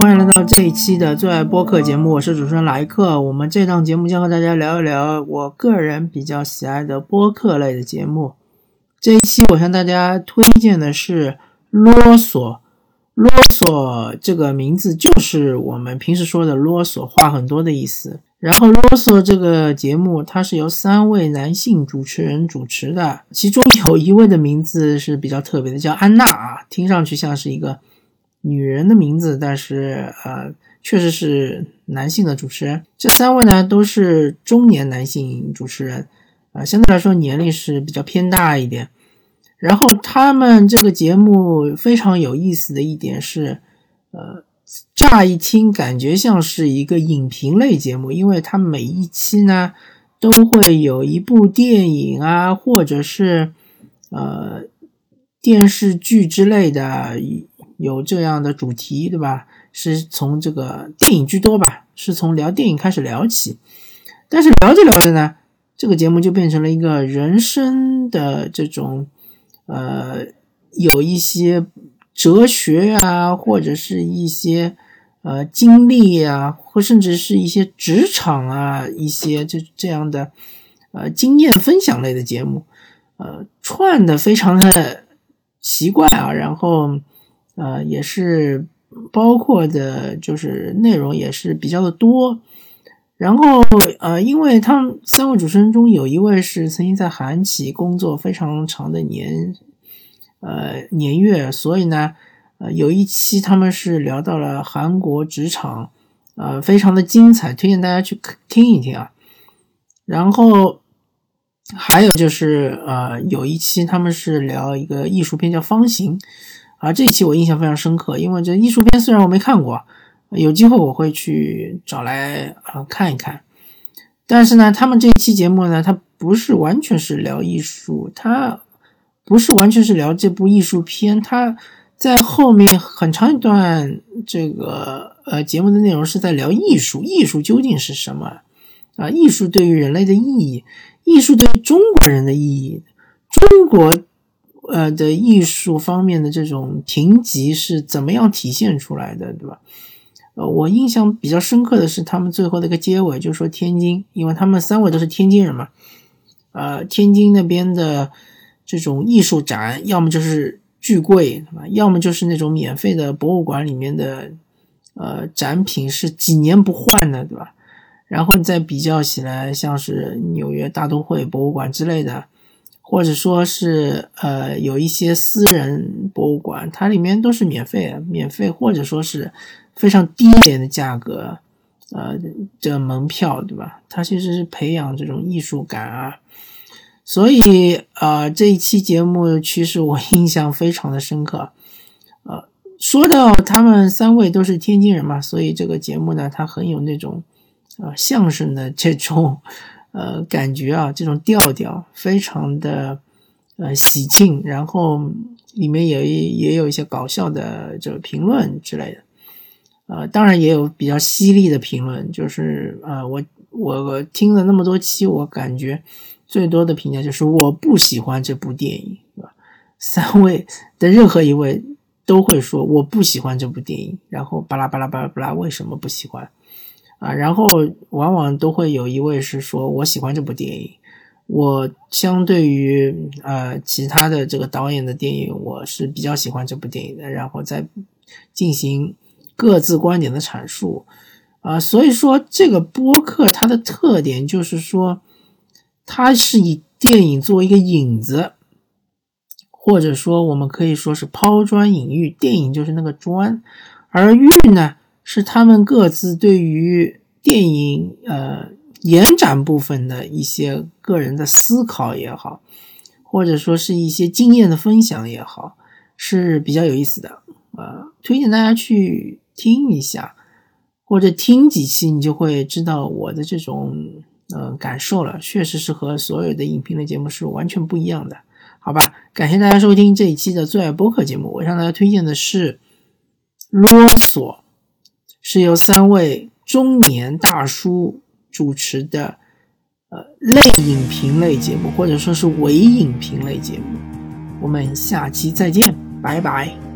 欢迎来到这一期的最爱播客节目，我是主持人莱克。我们这档节目将和大家聊一聊我个人比较喜爱的播客类的节目。这一期我向大家推荐的是“啰嗦”。啰嗦这个名字就是我们平时说的啰嗦，话很多的意思。然后，啰嗦这个节目它是由三位男性主持人主持的，其中有一位的名字是比较特别的，叫安娜啊，听上去像是一个。女人的名字，但是呃，确实是男性的主持人。这三位呢都是中年男性主持人，啊，相对来说年龄是比较偏大一点。然后他们这个节目非常有意思的一点是，呃，乍一听感觉像是一个影评类节目，因为它每一期呢都会有一部电影啊，或者是呃电视剧之类的。有这样的主题，对吧？是从这个电影居多吧？是从聊电影开始聊起，但是聊着聊着呢，这个节目就变成了一个人生的这种，呃，有一些哲学啊，或者是一些呃经历啊，或甚至是一些职场啊，一些这这样的呃经验分享类的节目，呃，串的非常的奇怪啊，然后。呃，也是包括的，就是内容也是比较的多。然后，呃，因为他们三位主持人中有一位是曾经在韩企工作非常长的年，呃年月，所以呢，呃，有一期他们是聊到了韩国职场，呃，非常的精彩，推荐大家去听一听啊。然后还有就是，呃，有一期他们是聊一个艺术片叫《方形》。啊，这一期我印象非常深刻，因为这艺术片虽然我没看过，有机会我会去找来啊看一看。但是呢，他们这一期节目呢，它不是完全是聊艺术，它不是完全是聊这部艺术片，它在后面很长一段这个呃节目的内容是在聊艺术，艺术究竟是什么啊？艺术对于人类的意义，艺术对于中国人的意义，中国。呃的艺术方面的这种评级是怎么样体现出来的，对吧？呃，我印象比较深刻的是他们最后的一个结尾，就说天津，因为他们三位都是天津人嘛，呃，天津那边的这种艺术展，要么就是巨贵，要么就是那种免费的博物馆里面的呃展品是几年不换的，对吧？然后你再比较起来，像是纽约大都会博物馆之类的。或者说是呃有一些私人博物馆，它里面都是免费，免费或者说是非常低廉的价格，呃，这门票对吧？它其实是培养这种艺术感啊。所以啊，这一期节目其实我 印象非常的深刻。呃，说到他们三位都是天津人嘛，所以这个节目呢，它很有那种呃相声的这种。呃，感觉啊，这种调调非常的呃喜庆，然后里面也也有一些搞笑的这个评论之类的，呃，当然也有比较犀利的评论，就是呃，我我我听了那么多期，我感觉最多的评价就是我不喜欢这部电影，是吧？三位的任何一位都会说我不喜欢这部电影，然后巴拉巴拉巴拉巴拉，为什么不喜欢？啊，然后往往都会有一位是说，我喜欢这部电影，我相对于呃其他的这个导演的电影，我是比较喜欢这部电影的，然后再进行各自观点的阐述，啊，所以说这个播客它的特点就是说，它是以电影作为一个引子，或者说我们可以说是抛砖引玉，电影就是那个砖，而玉呢。是他们各自对于电影呃延展部分的一些个人的思考也好，或者说是一些经验的分享也好，是比较有意思的呃，推荐大家去听一下，或者听几期，你就会知道我的这种呃感受了。确实是和所有的影评类节目是完全不一样的，好吧？感谢大家收听这一期的最爱播客节目，我向大家推荐的是啰嗦。是由三位中年大叔主持的，呃，类影评类节目，或者说是伪影评类节目。我们下期再见，拜拜。